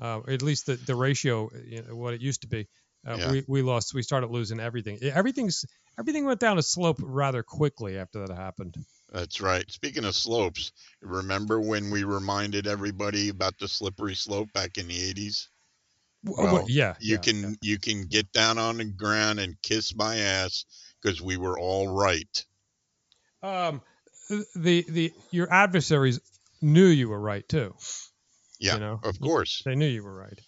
uh, at least the the ratio, you know, what it used to be, uh, Yeah. we we lost. We started losing everything. Everything's everything went down a slope rather quickly after that happened. That's right. Speaking of slopes, remember when we reminded everybody about the slippery slope back in the 80s? W- Well, yeah, You yeah, can yeah. you can get down on the ground and kiss my ass because we were all right. Um, the the your adversaries knew you were right too. Yeah, You know, of course. They knew you were right.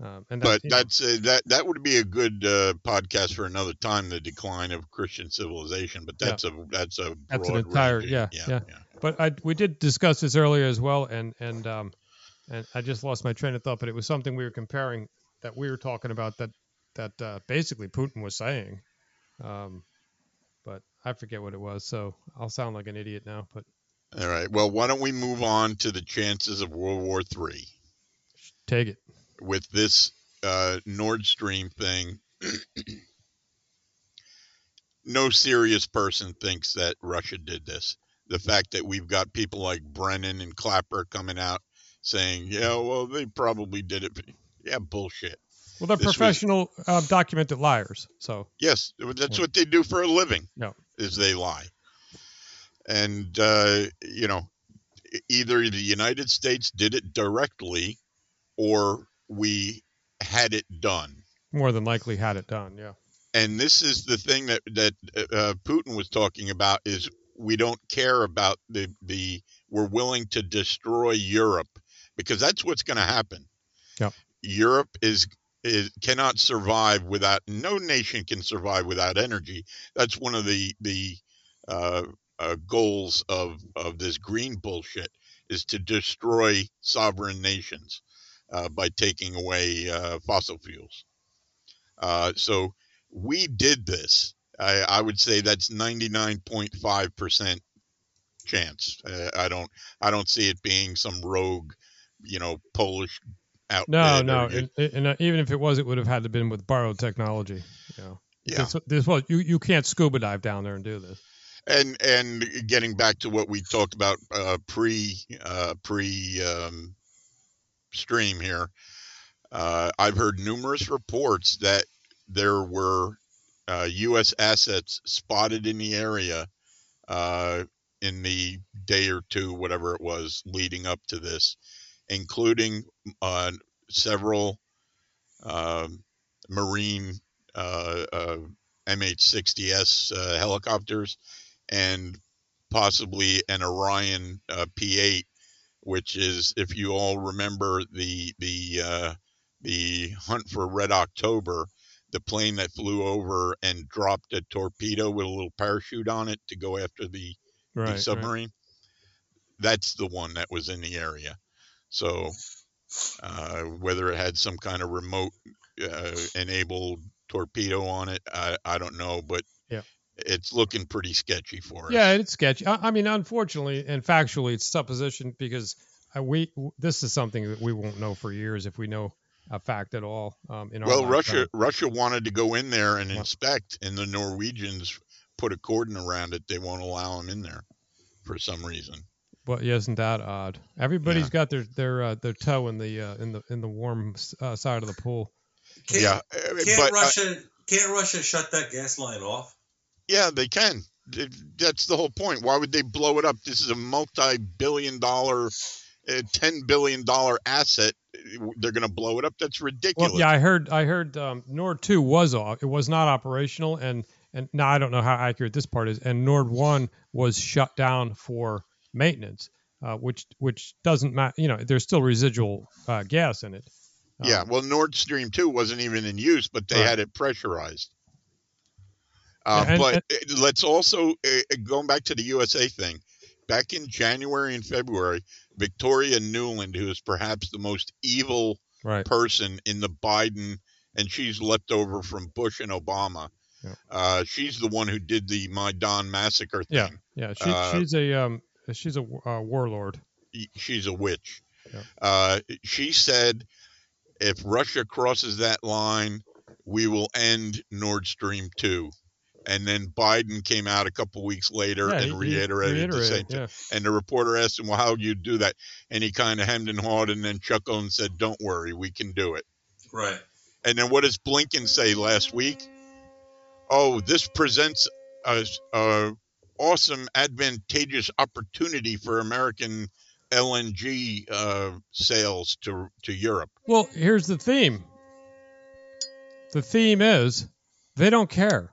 Um, and that, But that's uh, that that would be a good uh, podcast for another time. The decline of Christian civilization, but Yeah. that's a that's a That's an entire- ranging- yeah, yeah, yeah. but I we did discuss this earlier as well, and and um, and I just lost my train of thought. But it was something we were comparing that we were talking about that that uh, basically Putin was saying. Um, but I forget what it was. So I'll sound like an idiot now, but All right. Well, why don't we move on to the chances of World War III take it. with this uh, Nord Stream thing? no serious person thinks that Russia did this. The fact that we've got people like Brennan and Clapper coming out saying, "Yeah, well, they probably did it," yeah, bullshit. Well, they're This was- professional, uh, documented liars. So Yes, that's Yeah. what they do for a living. No. is they lie, and uh, you know, either the United States did it directly, or we had it done. more than likely had it done. Yeah. And this is the thing that that uh, Putin was talking about is we don't care about the the we're willing to destroy Europe because that's what's going to happen. Yep. Europe is is cannot survive without no nation can survive without energy. That's one of the the uh, uh, goals of of this green bullshit is to destroy sovereign nations uh, by taking away uh, fossil fuels. Uh, so we did this. I, I would say that's 99.5 percent chance. Uh, I don't I don't see it being some rogue, you know, Polish outfit. No, no, and, and even if it was, it would have had to been with borrowed technology. You know. yeah. This, this was you. You can't scuba dive down there and do this. and and getting back to what we talked about uh, pre uh, pre um, stream here, uh, I've heard numerous reports that there were uh, U.S. assets spotted in the area uh, in the day or two, whatever it was, leading up to this, including uh, several um Marine uh, uh, MH-60S uh, helicopters and possibly an Orion uh, P8, which is, if you all remember the the uh, the hunt for Red October, the plane that flew over and dropped a torpedo with a little parachute on it to go after the, the Right. right. submarine. That's the one that was in the area. So uh, whether it had some kind of remote uh, enabled torpedo on it, I, I don't know, but Yeah. it's looking pretty sketchy for us. Yeah, it's sketchy. I, I mean, unfortunately and factually, it's supposition because uh, we this is something that we won't know for years if we know a fact at all. Um, in our Well. Russia Russia wanted to go in there and inspect, and the Norwegians put a cordon around it. They won't allow them in there for some reason. But yeah, isn't that odd? Everybody's Yeah. got their their uh, their toe in the uh, in the in the warm uh, side of the pool. Can't, yeah, uh, can't but uh, Russia can't Russia shut that gas line off? yeah, they can. Th- That's the whole point. Why would they blow it up? This is a multi-billion-dollar, uh, ten billion dollar asset. They're going to blow it up. That's ridiculous. Well, yeah, I heard I heard um, Nord two was off. It was not operational, and and now I don't know how accurate this part is. And Nord one was shut down for maintenance, uh, which which doesn't matter. You know, there's still residual uh, gas in it. Um, Yeah, well, Nord Stream 2 wasn't even in use, but they Right. had it pressurized. Uh, Yeah, and- but uh, let's also, uh, going back to the USA thing, back in January and February, Victoria Nuland, who is perhaps the most evil right. person in the Biden, and she's left over from Bush and Obama. Yeah. Uh, she's the one who did the Maidan massacre Yeah, thing. yeah. She, Uh, she's a um she's a uh, warlord. she's a witch. Yeah. Uh, she said, if Russia crosses that line, we will end Nord Stream 2. And then Biden came out a couple weeks later Yeah, and he- he reiterated, the same reiterated, thing. yeah. And the reporter asked him, well, how would you do that? And he kind of hemmed and hawed and then chuckled and said, don't worry, we can do it. Right. And then what does Blinken say last week? Oh, this presents a, a awesome, advantageous opportunity for American LNG uh, sales to to Europe. Well, here's the theme. The theme is they don't care.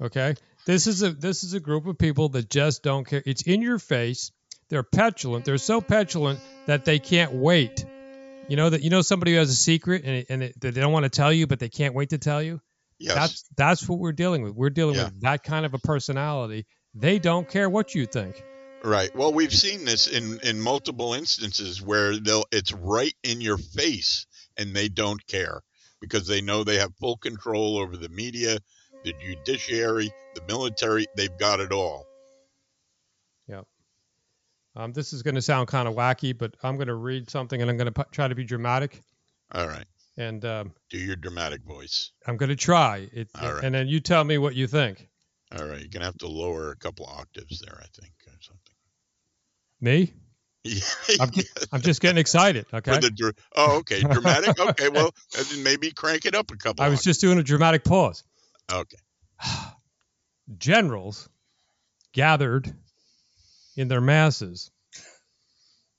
Okay? This is a this is a group of people that just don't care. It's in your face. They're petulant. They're so petulant that they can't wait. You know that you know somebody who has a secret and, it, and it, they don't want to tell you, but they can't wait to tell you. Yes. That's that's what we're dealing with. We're dealing Yeah. with that kind of a personality. They don't care what you think. Right. Well, we've seen this in in multiple instances where they'll it's right in your face and they don't care because they know they have full control over the media, the judiciary, the military, they've got it all. Um, this is going to sound kind of wacky, but I'm going to read something and I'm going to try to be dramatic. All right. And um, Do your dramatic voice. I'm going to try it. All right. And then you tell me what you think. All right. You're going to have to lower a couple octaves there, I think, or something. Me? Yeah. I'm, I'm just getting excited. Okay. The oh, okay. Dramatic. Okay. Well, maybe crank it up a couple. I was just doing a dramatic pause. Okay. Generals gathered in their masses,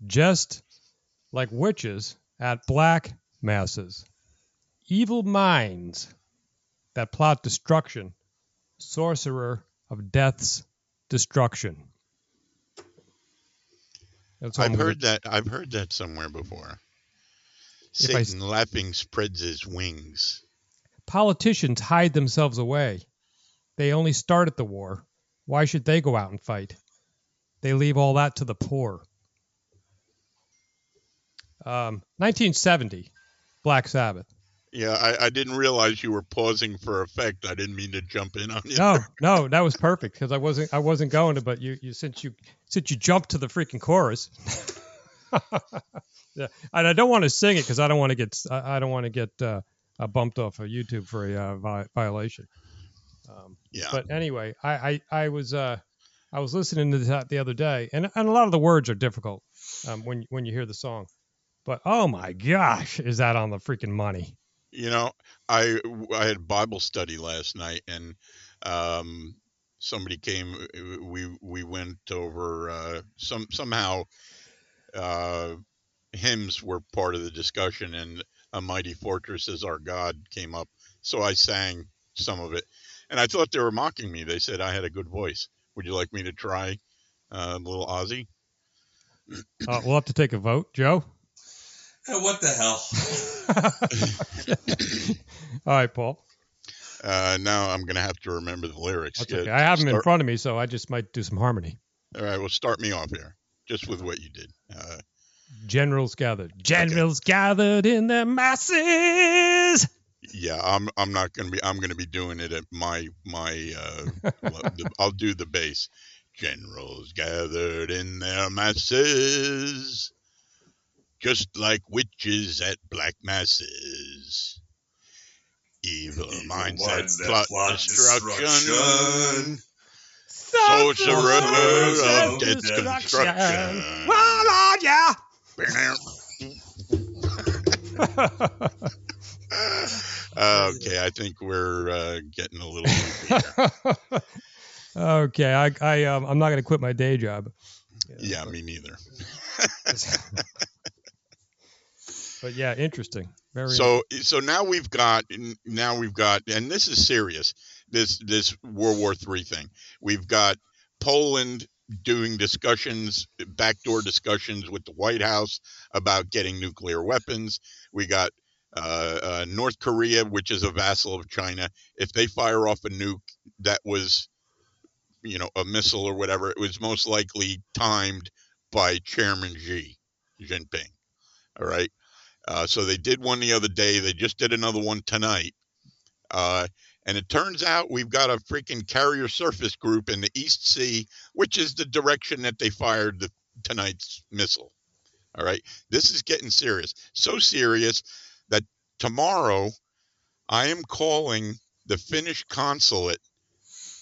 just like witches at black masses, evil minds that plot destruction, sorcerer of death's destruction. I've I'm gonna- heard that. I've heard that somewhere before. If I Satan laughing spreads his wings. Politicians hide themselves away. They only started the war. Why should they go out and fight? They leave all that to the poor. Um, 1970, Black Sabbath. Yeah, I, I didn't realize you were pausing for effect. I didn't mean to jump in on you. No, no, that was perfect because I wasn't I wasn't going to, but you, you since you since you jumped to the freaking chorus. yeah, and I don't want to sing it because I don't want to get I I don't want to get uh, uh, bumped off of YouTube for a uh, vi- violation. Um, Yeah. But anyway, I, I, I was uh, I was listening to that the other day, and and a lot of the words are difficult um, when when you hear the song. But oh my gosh, is that on the freaking money? You know, I I had Bible study last night, and um, somebody came. We we went over uh, some somehow. Uh, hymns were part of the discussion, and "A Mighty Fortress Is Our God" came up. So I sang some of it, and I thought they were mocking me. They said I had a good voice. Would you like me to try uh, a little Ozzy? Uh, we'll have to take a vote, Joe. Eh, what the hell? All right, Paul. Uh, now I'm gonna have to remember the lyrics. That's okay. I have them in front of me, so I just might do some harmony. All right, well, start me off here, just with what you did. Uh, Generals gathered. Generals gathered in their masses. yeah, I'm I'm not gonna be I'm gonna be doing it at my my uh, the, I'll do the bass. Generals gathered in their masses, just like witches at black masses. Evil, Evil minds minds that that plot plot destruction. destruction. Sorcerer of of destruction. destruction. Well, Lord, yeah. okay, I think we're uh, getting a little. loopy here. okay, I, I, um, I'm not going to quit my day job. yeah, me neither. But yeah, interesting. Very. So so now we've got now we've got and this is serious. This this World War Three thing. We've got Poland doing discussions, backdoor discussions with the White House about getting nuclear weapons. We got uh, uh, North Korea, which is a vassal of China. If they fire off a nuke that was, you know, a missile or whatever, it was most likely timed by Chairman Xi Jinping. All right. Uh, so they did one the other day. They just did another one tonight. Uh, and it turns out we've got a freaking carrier surface group in the East Sea, which is the direction that they fired the tonight's missile. All right. This is getting serious. So serious that tomorrow I am calling the Finnish consulate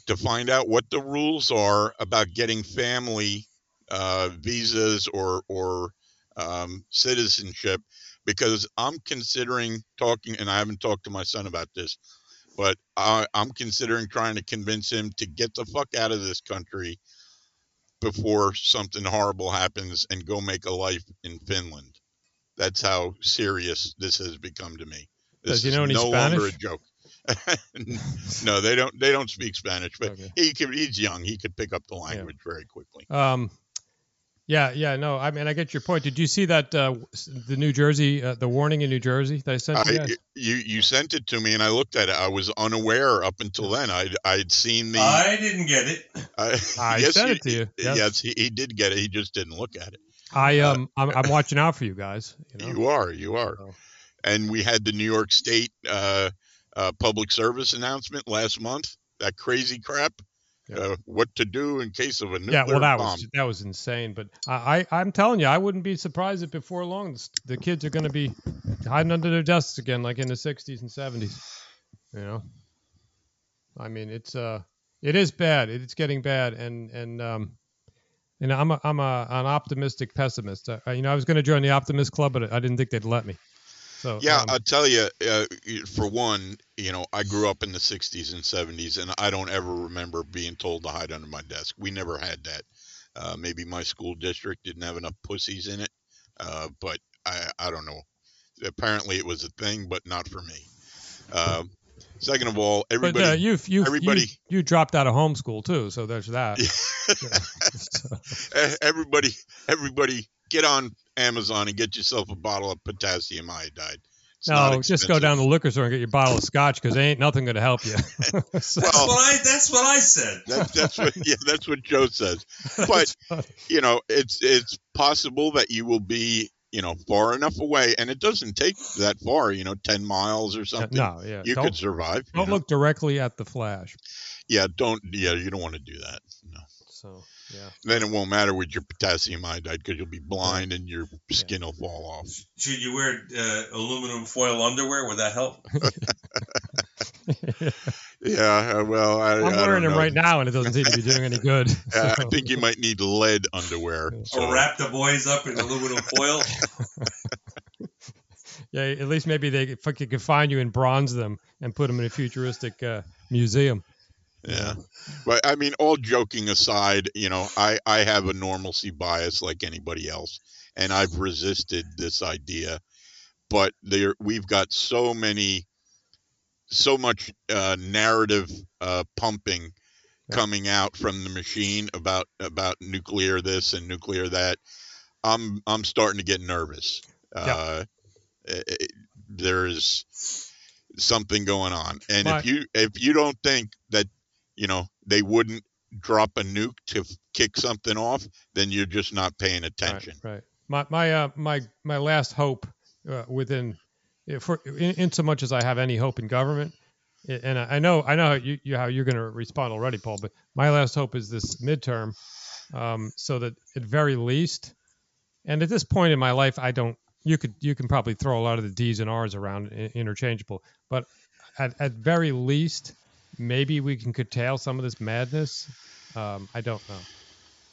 to find out what the rules are about getting family uh, visas or or um, citizenship because I'm considering talking, and I haven't talked to my son about this, but I, I'm considering trying to convince him to get the fuck out of this country before something horrible happens and go make a life in Finland. That's how serious this has become to me. This Does he is any no longer a joke. no, they don't. They don't speak Spanish, but Okay. he could. He's young. He could pick up the language very quickly. Um, yeah, yeah, no, I mean, I get your point. Did you see that uh, the New Jersey, uh, the warning in New Jersey that I sent you I, you you sent it to me and I looked at it. I was unaware up until then. I I'd seen the. I didn't get it. I, I yes, sent it to you. Yes, Yes. he, he did get it. He just didn't look at it. I um, I'm, I'm watching out for you guys. You know? You are, you are. So- And we had the New York State uh, uh, public service announcement last month. That crazy crap. Uh, what to do in case of a nuclear bomb. Yeah, well, that bomb. was that was insane. But I, I I'm telling you, I wouldn't be surprised if before long the, the kids are going to be hiding under their desks again, like in the 60s and 70s. You know, I mean, it's uh, it is bad. It's getting bad, and and um, and I'm a I'm a an optimistic pessimist. Uh, you know, I was going to join the optimist club, but I didn't think they'd let me. So Yeah, um, I'll tell you. Uh, for one, you know, I grew up in the '60s and '70s, and I don't ever remember being told to hide under my desk. We never had that. Uh, maybe my school district didn't have enough pussies in it, uh, but I, I don't know. Apparently, it was a thing, but not for me. Uh, second of all, but everybody. uh, you've you everybody- you, you dropped out of homeschool too, so there's that. Eh, everybody, everybody, get on Amazon and get yourself a bottle of potassium iodide. It's No, just go down to the liquor store and get your bottle of scotch because ain't nothing going to help you. So- That's what I. That's what I said. That, that's what, yeah, that's what Joe says. But you know, it's it's possible that you will be, you know, far enough away, and it doesn't take that far. You know, ten miles or something. no, yeah. you don't could survive. don't know? look directly at the flash. Yeah, don't. Yeah, you don't want to do that. No. So yeah. Then it won't matter with your potassium iodide because you'll be blind and your skin will fall off. Should you wear uh, aluminum foil underwear? Would that help? Yeah, uh, well, I, I'm I don't wearing them know. right now, and it doesn't seem to be doing any good. Uh, I think you might need lead underwear. So. Or wrap the boys up in aluminum foil? yeah, at least maybe they fucking can find you and bronze them and put them in a futuristic uh, museum. Yeah. But I mean, all joking aside, you know, I, I have a normalcy bias like anybody else, and I've resisted this idea. But there, we've got so many, so much uh, narrative uh, pumping coming out from the machine about about nuclear this and nuclear that. I'm I'm starting to get nervous. Uh, it- it- there's something going on, and My- if you if you don't think that you know they wouldn't drop a nuke to kick something off, then you're just not paying attention. Right. right. My my uh, my my last hope uh, within, uh, for in, in so much as I have any hope in government, and I I know I know how you, you how you're going to respond already, Paul. But my last hope is this midterm, um, so that at very least, and at this point in my life, I don't. You could you can probably throw a lot of the D's and R's around interchangeable, but at at very least, maybe we can curtail some of this madness. Um, I don't know.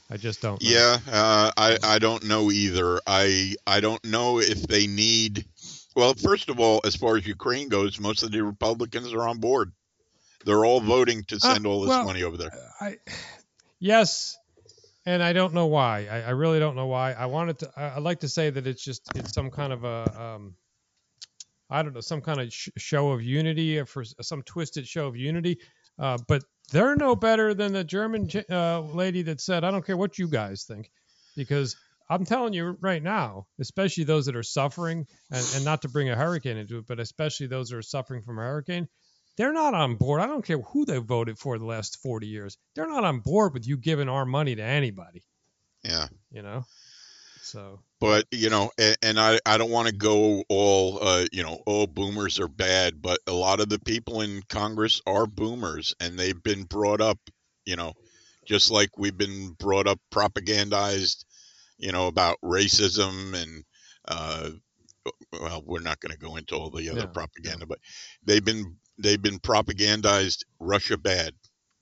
I just don't. Know. Yeah, uh, I I don't know either. I I don't know if they need. Well, first of all, as far as Ukraine goes, most of the Republicans are on board. They're all voting to Uh, send all this well, money over there. I yes, and I don't know why. I, I really don't know why. I wanted to. I, I'd like to say that it's just it's some kind of a um, I don't know, some kind of sh- show of unity or for some twisted show of unity. Uh, but they're no better than the German uh, lady that said, "I don't care what you guys think," because I'm telling you right now, especially those that are suffering, and, and not to bring a hurricane into it, but especially those that are suffering from a hurricane, they're not on board. I don't care who they voted for the last 40 years. They're not on board with you giving our money to anybody, Yeah. you know? So, but you know and, and i i don't want to go all uh you know oh boomers are bad but a lot of the people in congress are boomers and they've been brought up you know just like we've been brought up propagandized you know about racism and uh well we're not going to go into all the other No, propaganda but they've been they've been propagandized russia bad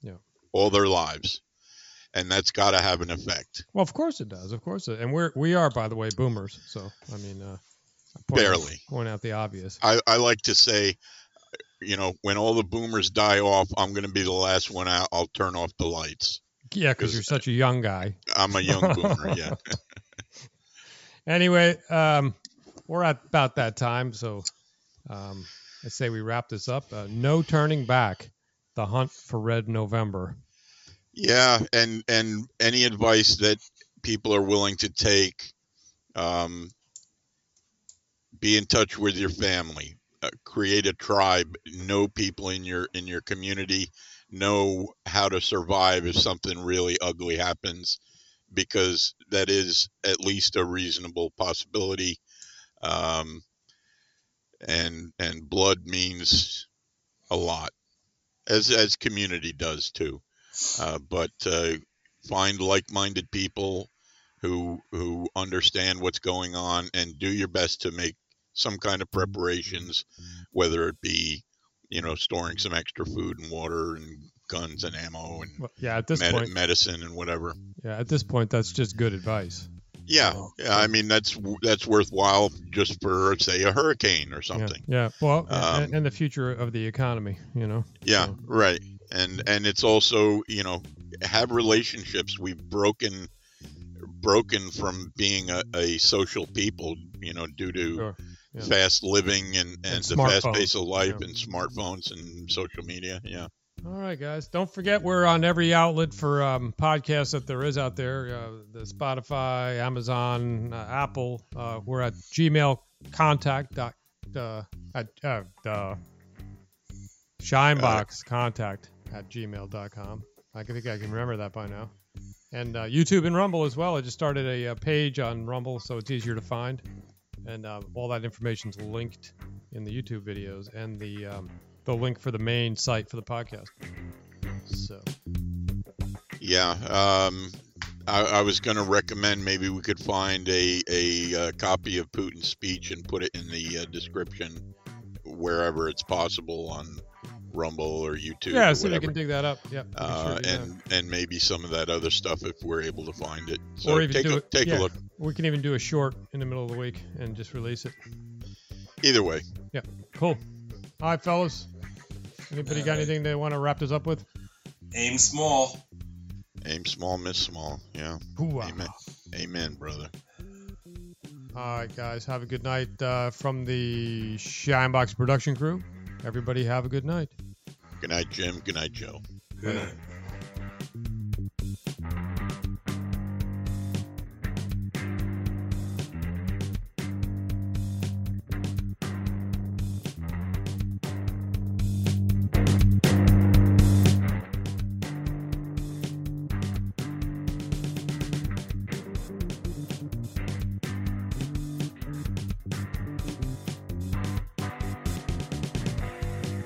Yeah. all their lives and that's got to have an effect well, of course it does. Of course it. And we're, we are, by the way, boomers. So, I mean, uh, point out- Barely. point out the obvious. I, I like to say, you know, when all the boomers die off, I'm going to be the last one out. I'll turn off the lights. Yeah, because you're such a young guy. I'm a young boomer. Yeah. Anyway, um, we're at about that time. So, um, I say we wrap this up. Uh, no turning back. The hunt for Red November. Yeah. And, and any advice that people are willing to take, um, be in touch with your family, uh, create a tribe, know people in your, in your community, know how to survive if something really ugly happens, because that is at least a reasonable possibility. Um, and and blood means a lot, as as community does too. Uh, but uh, find like-minded people who who understand what's going on and do your best to make some kind of preparations, whether it be you know storing some extra food and water and guns and ammo and Well, yeah, at this med- point, medicine and whatever. yeah, at this point, that's just good advice. Yeah, yeah. I mean that's that's worthwhile just for say a hurricane or Yeah, something. yeah. Well, Um, and, and the future of the economy, you know. Yeah, So- right. And and it's also you know have relationships. We've broken broken from being a, a social people, you know, due to Sure. Yeah. fast living and and, And the fast pace of life yeah. and smartphones and social media. Yeah. All right, guys. Don't forget we're on every outlet for um, podcasts that there is out there. Uh, the Spotify, Amazon, uh, Apple. Uh, we're at Gmail contact dot uh, at uh, uh, Shinebox contact at gmail.com. I think I can remember that by now. And uh, YouTube and Rumble as well. I just started a, uh page on Rumble, so it's easier to find. And uh, all that information's linked in the YouTube videos and the um, the link for the main site for the podcast. So Yeah. Um, I, I was going to recommend maybe we could find a, a, uh copy of Putin's speech and put it in the uh, description wherever it's possible on Rumble or YouTube. yeah, or see if we can dig that up. Yep. we can uh, sure do that. and and maybe some of that other stuff if we're able to find it. So or even take do a, it. take yeah, a look. We can even do a short in the middle of the week and just release it. Either way, Yeah. Cool. All right, fellas. Anybody got anything they want to wrap this up with? Aim small. aim small, miss small. Yeah, Hoo-ah. amen, amen, brother. All right, guys. Have a good night uh, from the Shinebox production crew. Everybody have a good night. Good night, Jim. Good night, Joe. Good night.